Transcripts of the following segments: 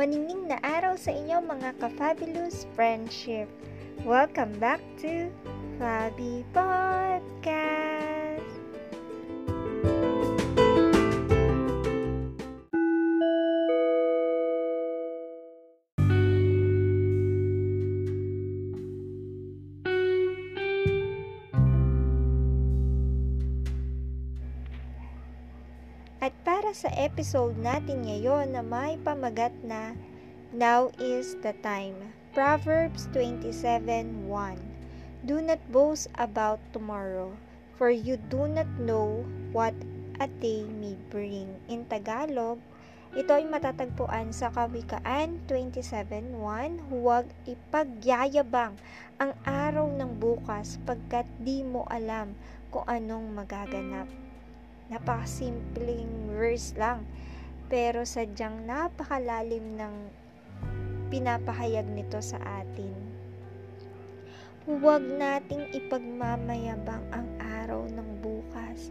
Maningning na araw sa inyo mga ka-fabulous friendship. Welcome back to Fabi Podcast. Sa episode natin ngayon na may pamagat na Now is the time. Proverbs 27:1. Do not boast about tomorrow, for you do not know what a day may bring. In Tagalog, ito ay matatagpuan sa Kawikaan 27.1, Huwag ipagyayabang ang araw ng bukas pagkat di mo alam kung anong magaganap. Napakasimpleng verse lang, pero sadyang napakalalim ng pinapahayag nito sa atin. Huwag nating ipagmamayabang ang araw ng bukas.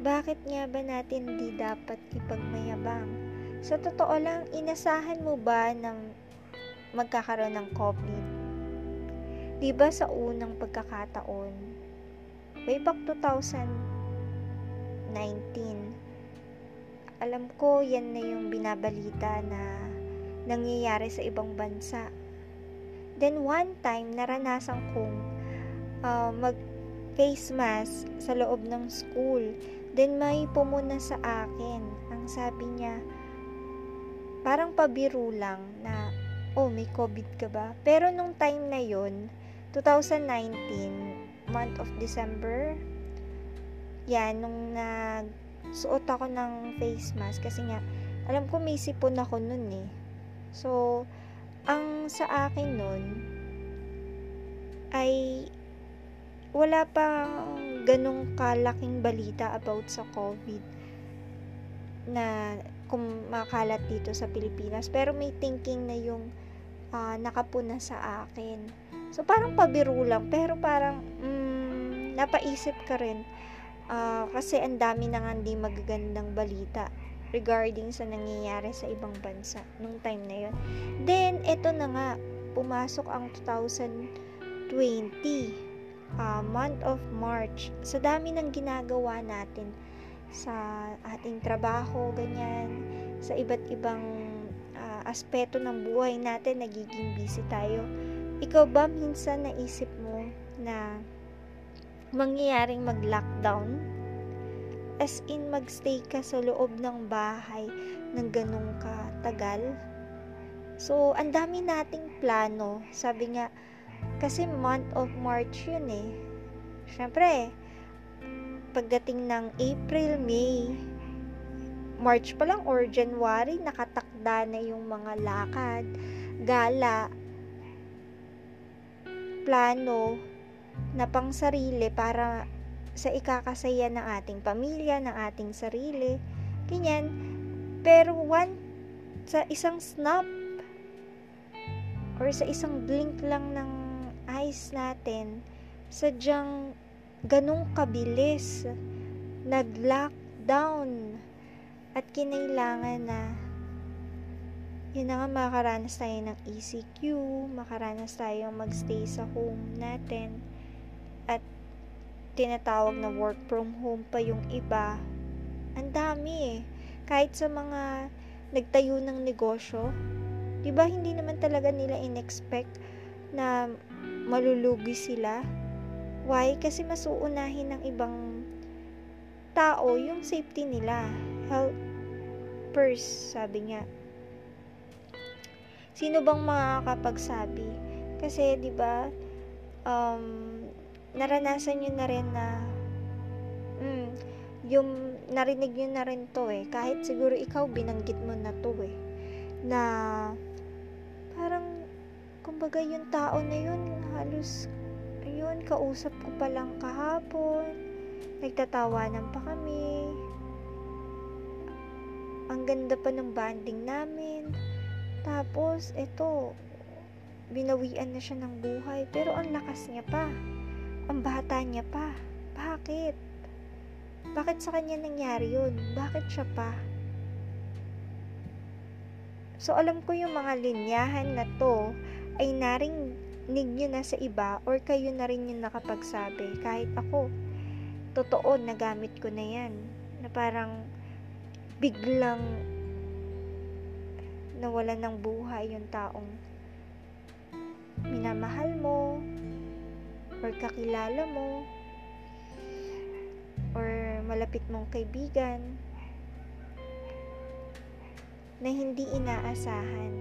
Bakit nga ba natin di dapat ipagmayabang? Sa totoo lang, inasahan mo ba na magkakaroon ng COVID? Di ba sa unang pagkakataon, way back 2019, alam ko yan na yung binabalita na nangyayari sa ibang bansa. Then one time, naranasan kong uh, mag face mask sa loob ng school. Then may pumuna sa akin. Ang sabi niya, parang pabiro lang na, oh, may COVID ka ba? Pero nung time na yon 2019, month of December, yan, nung nagsuot ako ng face mask, kasi nga, alam ko may sipon ako nun eh. So, ang sa akin nun ay wala pa ganong kalaking balita about sa COVID na kung makalat dito sa Pilipinas. Pero may thinking na yung uh, nakapuna sa akin. So, parang pabiro lang. Pero parang mm, napaisip ka rin. Uh, kasi ang dami na nga hindi magagandang balita regarding sa nangyayari sa ibang bansa nung time na yon. Then, eto na nga, pumasok ang 2020, uh, month of March. Sa dami ng ginagawa natin sa ating trabaho, ganyan, sa iba't ibang uh, aspeto ng buhay natin, nagiging busy tayo. Ikaw ba minsan naisip mo na mangyayaring mag-lockdown as in magstay ka sa loob ng bahay ng ganong katagal. So, ang dami nating plano. Sabi nga, kasi month of March yun eh. Siyempre, pagdating ng April, May, March pa lang or January, nakatakda na yung mga lakad, gala, plano na pang para sa ikakasaya ng ating pamilya, ng ating sarili, ganyan. Pero one, sa isang snap, or sa isang blink lang ng eyes natin, sadyang ganong kabilis, nag-lockdown, at kinailangan na yun na nga makaranas tayo ng ECQ, makaranas tayo magstay sa home natin, at tinatawag na work from home pa yung iba. Ang dami eh. Kahit sa mga nagtayo ng negosyo, 'di ba hindi naman talaga nila inexpect na malulugi sila. Why? Kasi mas uunahin ng ibang tao yung safety nila. Health first, sabi niya. Sino bang makakapagsabi? Kasi 'di ba um naranasan nyo na rin na mm, yung narinig nyo na rin to eh. Kahit siguro ikaw binanggit mo na to eh. Na parang kumbaga yung tao na yun halos ayun kausap ko pa lang kahapon nagtatawanan pa kami. Ang ganda pa ng banding namin. Tapos eto binawian na siya ng buhay pero ang lakas niya pa ang bata niya pa. Bakit? Bakit sa kanya nangyari yun? Bakit siya pa? So, alam ko yung mga linyahan na to ay narinig nyo na sa iba or kayo na rin yung nakapagsabi. Kahit ako, totoo, nagamit ko na yan. Na parang biglang nawala ng buhay yung taong minamahal mo or kakilala mo or malapit mong kaibigan na hindi inaasahan.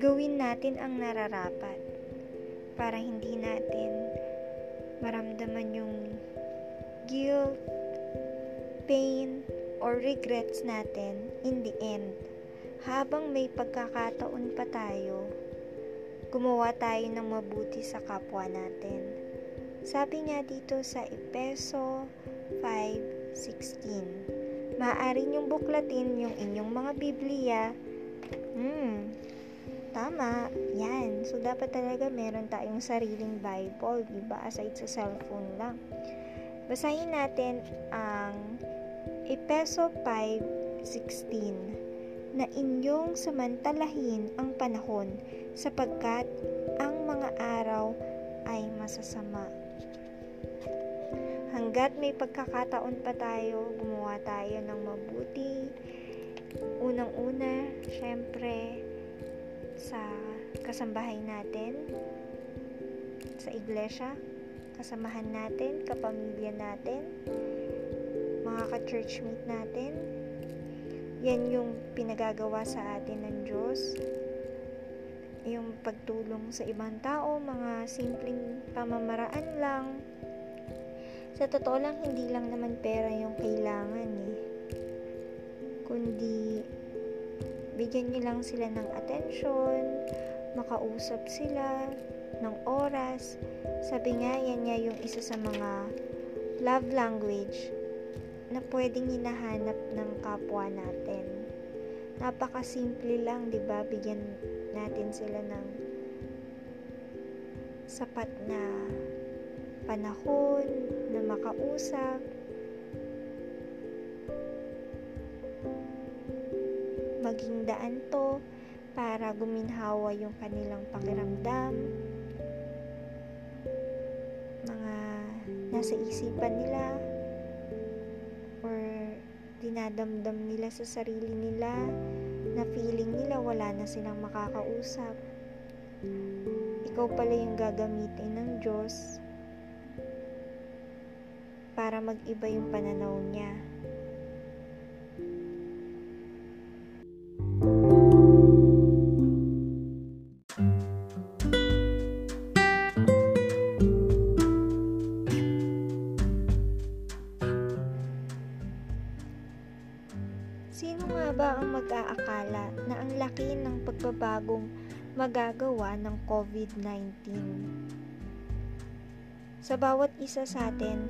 Gawin natin ang nararapat para hindi natin maramdaman yung guilt, pain, or regrets natin in the end. Habang may pagkakataon pa tayo, gumawa tayo ng mabuti sa kapwa natin. Sabi nga dito sa Epeso 5.16 Maaari niyong buklatin yung inyong mga Biblia. Hmm, tama, yan. So, dapat talaga meron tayong sariling Bible, diba? Aside sa cellphone lang. Basahin natin ang Epeso 5.16 na inyong samantalahin ang panahon sapagkat ang mga araw ay masasama. Hanggat may pagkakataon pa tayo, gumawa tayo ng mabuti. Unang-una, syempre, sa kasambahay natin, sa iglesia, kasamahan natin, kapamilya natin, mga ka-churchmate natin. Yan yung pinagagawa sa atin ng Diyos. Yung pagtulong sa ibang tao, mga simpleng pamamaraan lang, sa totoo lang, hindi lang naman pera yung kailangan eh. Kundi, bigyan nyo lang sila ng attention, makausap sila ng oras. Sabi nga, yan nga yung isa sa mga love language na pwedeng hinahanap ng kapwa natin. Napakasimple lang, di ba? Bigyan natin sila ng sapat na panahon na makausap maging daan to para guminhawa yung kanilang pakiramdam mga nasa isipan nila or dinadamdam nila sa sarili nila na feeling nila wala na silang makakausap ikaw pala yung gagamitin ng Diyos para mag-iba yung pananaw niya. COVID-19? Sa bawat isa sa atin,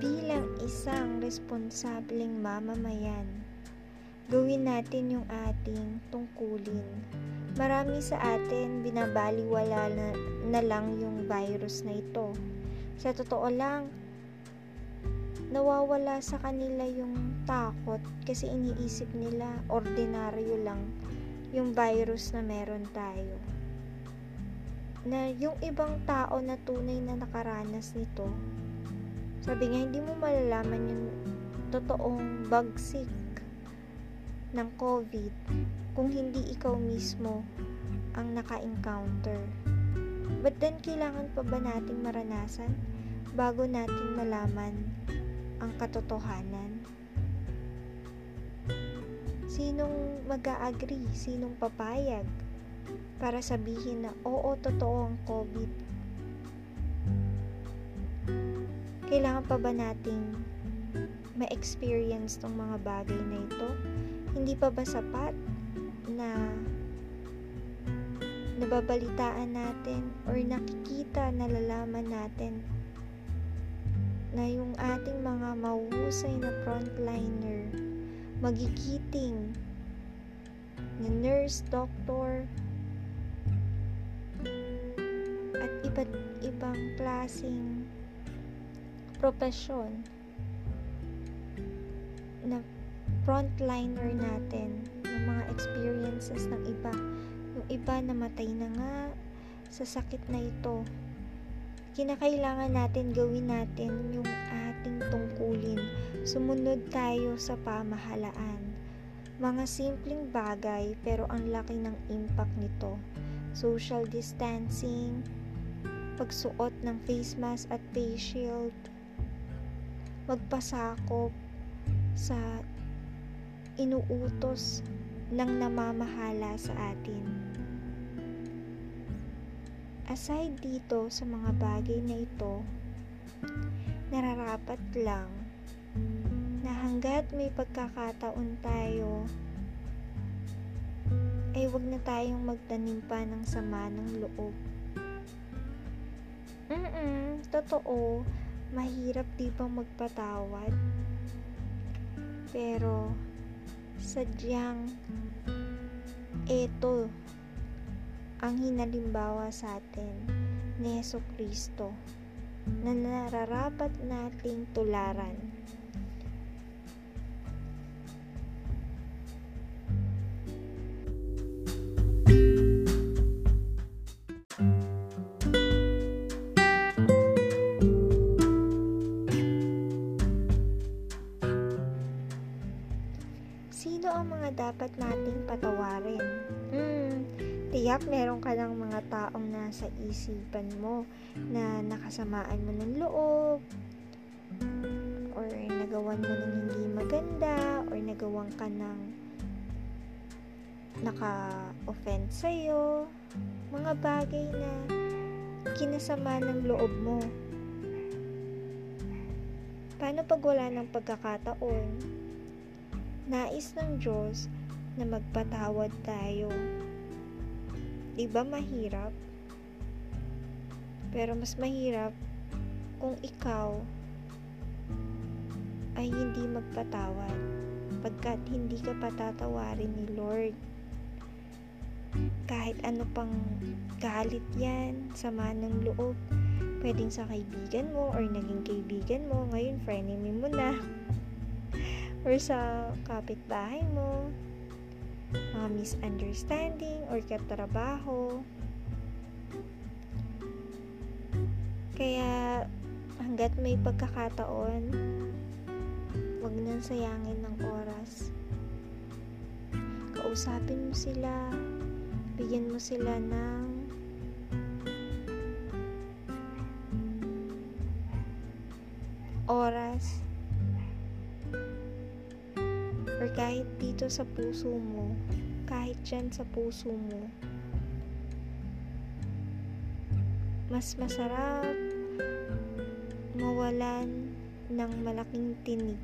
bilang isang responsableng mamamayan, gawin natin yung ating tungkulin. Marami sa atin binabaliwala na, na lang yung virus na ito. Sa totoo lang, nawawala sa kanila yung takot kasi iniisip nila ordinaryo lang yung virus na meron tayo. Na yung ibang tao na tunay na nakaranas nito, sabi nga, hindi mo malalaman yung totoong bagsik ng COVID kung hindi ikaw mismo ang naka-encounter. But then, kailangan pa ba nating maranasan bago natin malaman ang katotohanan? Sinong mag-agree? Sinong papayag? Para sabihin na, oo, totoo ang COVID Kailangan pa ba nating ma-experience tong mga bagay na ito? Hindi pa ba sapat na nababalitaan natin or nakikita, nalalaman natin na yung ating mga mahuhusay na frontliner, magigiting na nurse, doctor, at iba't ibang klasing profesyon na frontliner natin yung mga experiences ng iba. Yung iba namatay na nga sa sakit na ito kinakailangan natin gawin natin yung ating tungkulin. Sumunod tayo sa pamahalaan mga simpleng bagay pero ang laki ng impact nito social distancing pagsuot ng face mask at face shield magpasakop sa inuutos ng namamahala sa atin. Aside dito sa mga bagay na ito, nararapat lang na hanggat may pagkakataon tayo, ay wag na tayong magtanim pa ng sama ng loob. Mm totoo, mahirap di ba magpatawad? Pero, sadyang ito ang hinalimbawa sa atin ni Yeso Kristo na nararapat nating tularan. Patawarin? Hmm, tiyak meron ka ng mga taong nasa isipan mo na nakasamaan mo ng loob or nagawan mo ng hindi maganda or nagawan ka ng naka-offend sa'yo. Mga bagay na kinasama ng loob mo. Paano pag wala ng pagkakataon? Nais ng Diyos na magpatawad tayo. Di ba mahirap? Pero mas mahirap kung ikaw ay hindi magpatawad pagkat hindi ka patatawarin ni Lord. Kahit ano pang galit yan, sama ng loob, pwedeng sa kaibigan mo or naging kaibigan mo, ngayon frenemy mo na or sa kapitbahay mo, mga misunderstanding or katrabaho. Kaya hanggat may pagkakataon, wag nang sayangin ng oras. Kausapin mo sila, bigyan mo sila ng sa puso mo, kahit dyan sa puso mo, mas masarap mawalan ng malaking tinig.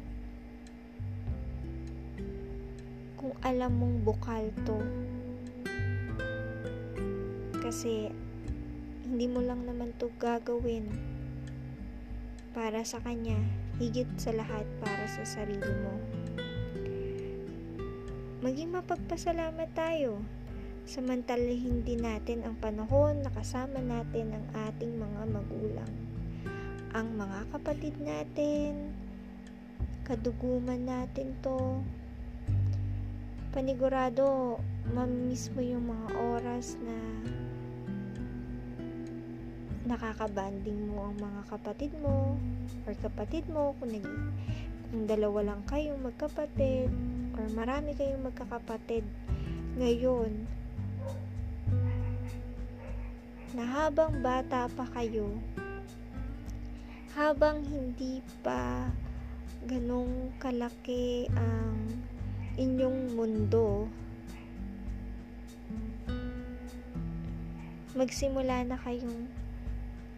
Kung alam mong bukal to. Kasi hindi mo lang naman to gagawin para sa kanya. Higit sa lahat para sa sarili mo maging mapagpasalamat tayo. Samantalahin din natin ang panahon na kasama natin ang ating mga magulang. Ang mga kapatid natin, kaduguman natin to. Panigurado, mamimiss mo yung mga oras na nakakabanding mo ang mga kapatid mo or kapatid mo kung, nag, kung dalawa lang kayong magkapatid or marami kayong magkakapatid ngayon na habang bata pa kayo habang hindi pa ganong kalaki ang inyong mundo magsimula na kayong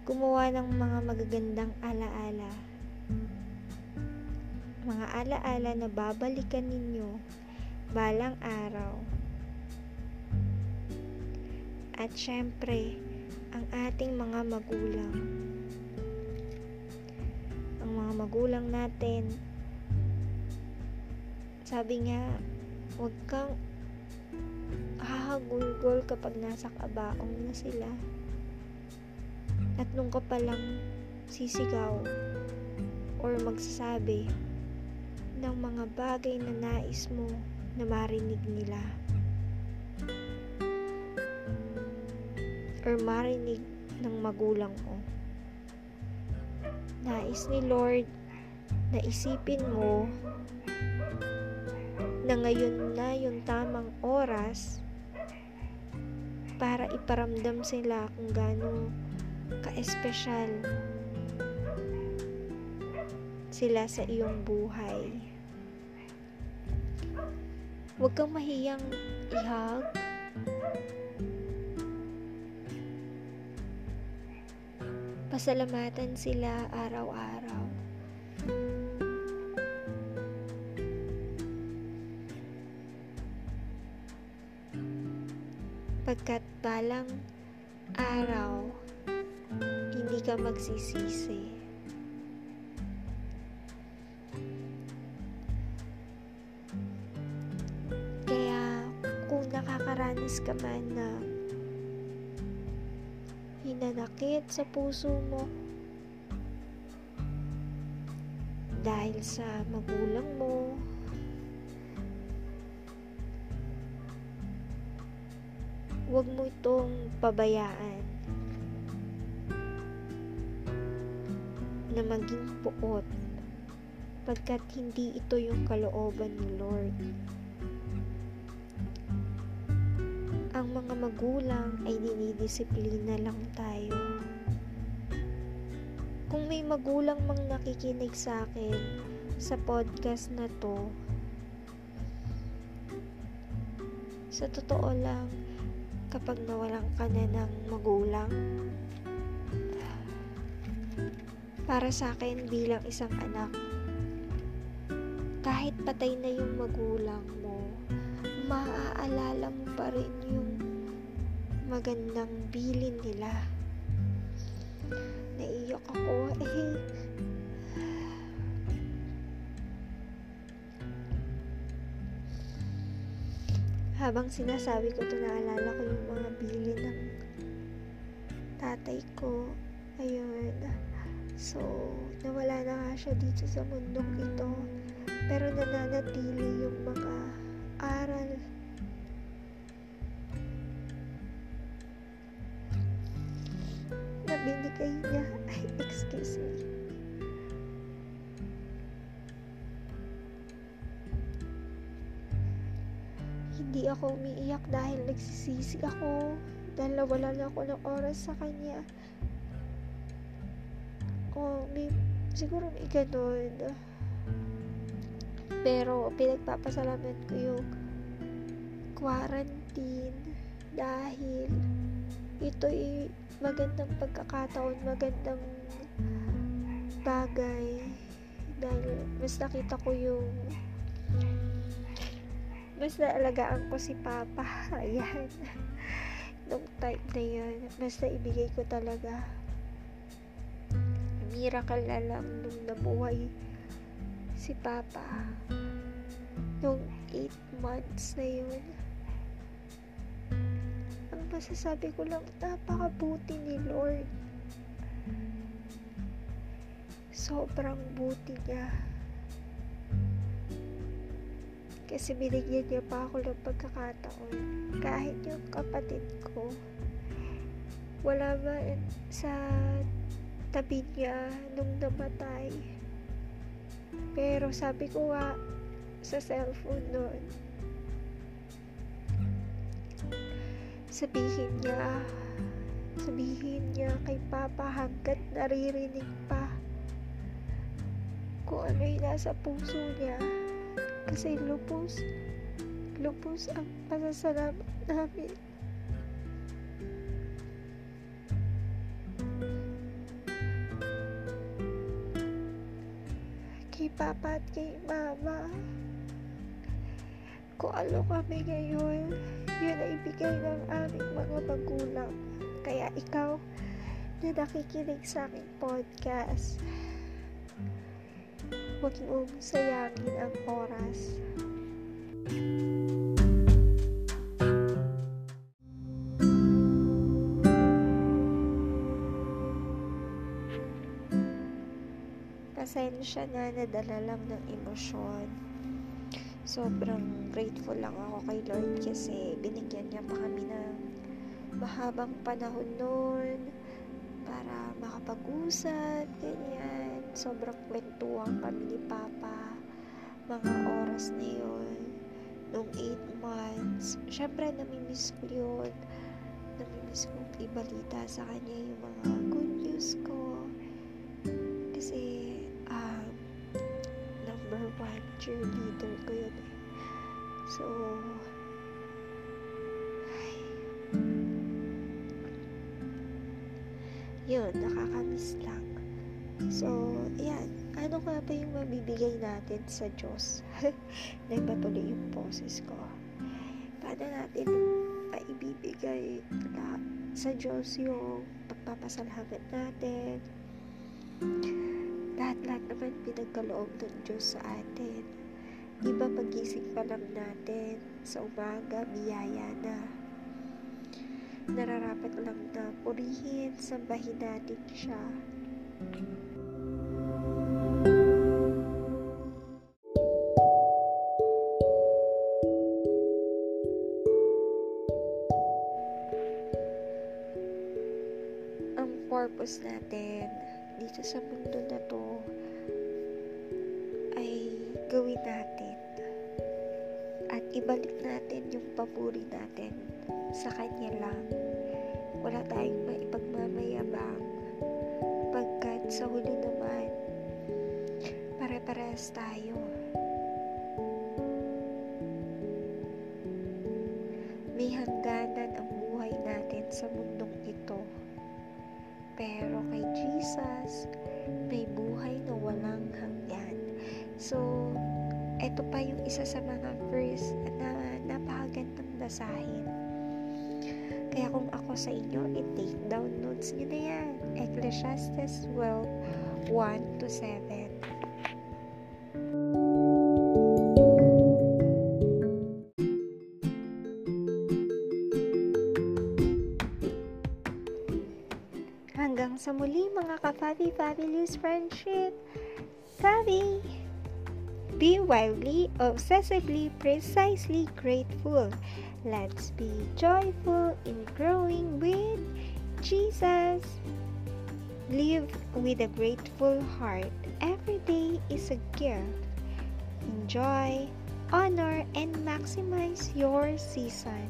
gumawa ng mga magagandang alaala mga alaala na babalikan ninyo balang araw. At syempre, ang ating mga magulang. Ang mga magulang natin, sabi nga, huwag kang hahagulgol kapag nasa kabaong na sila. At nung ka palang sisigaw or magsasabi ng mga bagay na nais mo na marinig nila or marinig ng magulang mo. Nais ni Lord na isipin mo na ngayon na yung tamang oras para iparamdam sila kung gaano ka-espesyal sila sa iyong buhay. Huwag kang mahiyang ihag. Pasalamatan sila araw-araw. Pagkat balang araw, hindi ka magsisisi. Nakakaranas ka man na hinanakit sa puso mo dahil sa magulang mo, huwag mo itong pabayaan na maging puot pagkat hindi ito yung kalooban ni Lord. Mga magulang ay dinidisiplina lang tayo. Kung may magulang mang nakikinig sa akin sa podcast na to, sa totoo lang, kapag nawalan ka na ng magulang, para sa akin bilang isang anak, kahit patay na yung magulang mo, maaalala mo pa rin yung magandang bilin nila. Naiyak ako eh. Habang sinasabi ko ito, naalala ko yung mga bilin ng tatay ko. Ayun. So, nawala na nga siya dito sa mundong ito. Pero nananatili yung mga Ako umiiyak dahil nagsisisi ako dahil nawala na ako ng oras sa kanya. O, may, siguro may ganun. Pero, pinagpapasalamat ko yung quarantine dahil ito'y magandang pagkakataon, magandang bagay dahil mas nakita ko yung mas naalagaan ko si Papa. Ayan. Nung time na yun, mas naibigay ko talaga. Miracle na lang nung nabuhay si Papa. Nung 8 months na yun. Ang masasabi ko lang, napakabuti ni Lord. Sobrang buti niya. Kasi binigyan niya pa ako ng pagkakataon. Kahit yung kapatid ko, wala ba sa tabi niya nung namatay. Pero sabi ko nga sa cellphone noon, sabihin niya, sabihin niya kay Papa hanggat naririnig pa kung ano yung nasa puso niya. Kasi lupus, lupus ang pasasalamat namin. Kay Papa at kay Mama. Kung ano kami ngayon, yun ay ibigay ng aming mga magulang. Kaya ikaw na nakikinig sa aking podcast, huwag mong sayangin ang oras. Pasensya na nadala lang ng emosyon. Sobrang grateful lang ako kay Lord kasi binigyan niya pa kami ng mahabang panahon noon para makapag-usap, ganyan. Sobrang kwentuhan kami ni Papa mga oras na yun nung 8 months. Siyempre, namimiss ko yun. Namimiss kong ibalita sa kanya yung mga good news ko. Cheerleader ko yun eh. So, ay, yun, nakakamiss lang. So, yan. Ano nga ba yung mabibigay natin sa Diyos? Nagpatuloy yung poses ko. Paano natin maibibigay sa Diyos yung pagpapasalamat natin? Lahat-lahat naman pinagkaloob ng Diyos sa atin. Di ba pagising pa lang natin sa umaga, biyaya na. Nararapat lang na purihin, sambahin natin siya. ang purpose natin dito sa mundo ibalik natin yung papuri natin sa Kanya lang. Wala tayong maipagmamayabang pagkat sa huli naman pare-parehas tayo. May hangganan ang buhay natin sa mundong ito. Pero kay Jesus, may buhay na walang hanggan. So, ito pa yung isa sa mga verse na napakagandang basahin. Kaya kung ako sa inyo, i-take down notes nyo na yan. Ecclesiastes 12, 1 to 7. Hanggang sa muli mga ka-Fabi Fabulous Friendship. Wildly, obsessively, precisely grateful. Let's be joyful in growing with Jesus. Live with a grateful heart. Every day is a gift. Enjoy, honor, and maximize your season.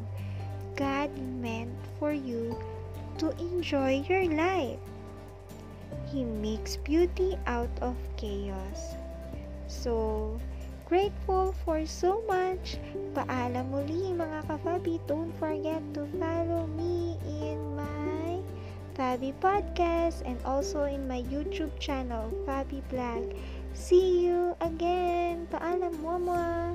God meant for you to enjoy your life. He makes beauty out of chaos. So, grateful for so much. Paalam muli mga ka-Fabi. Don't forget to follow me in my Fabi Podcast and also in my YouTube channel, Fabi Vlog. See you again. Paalam, mama.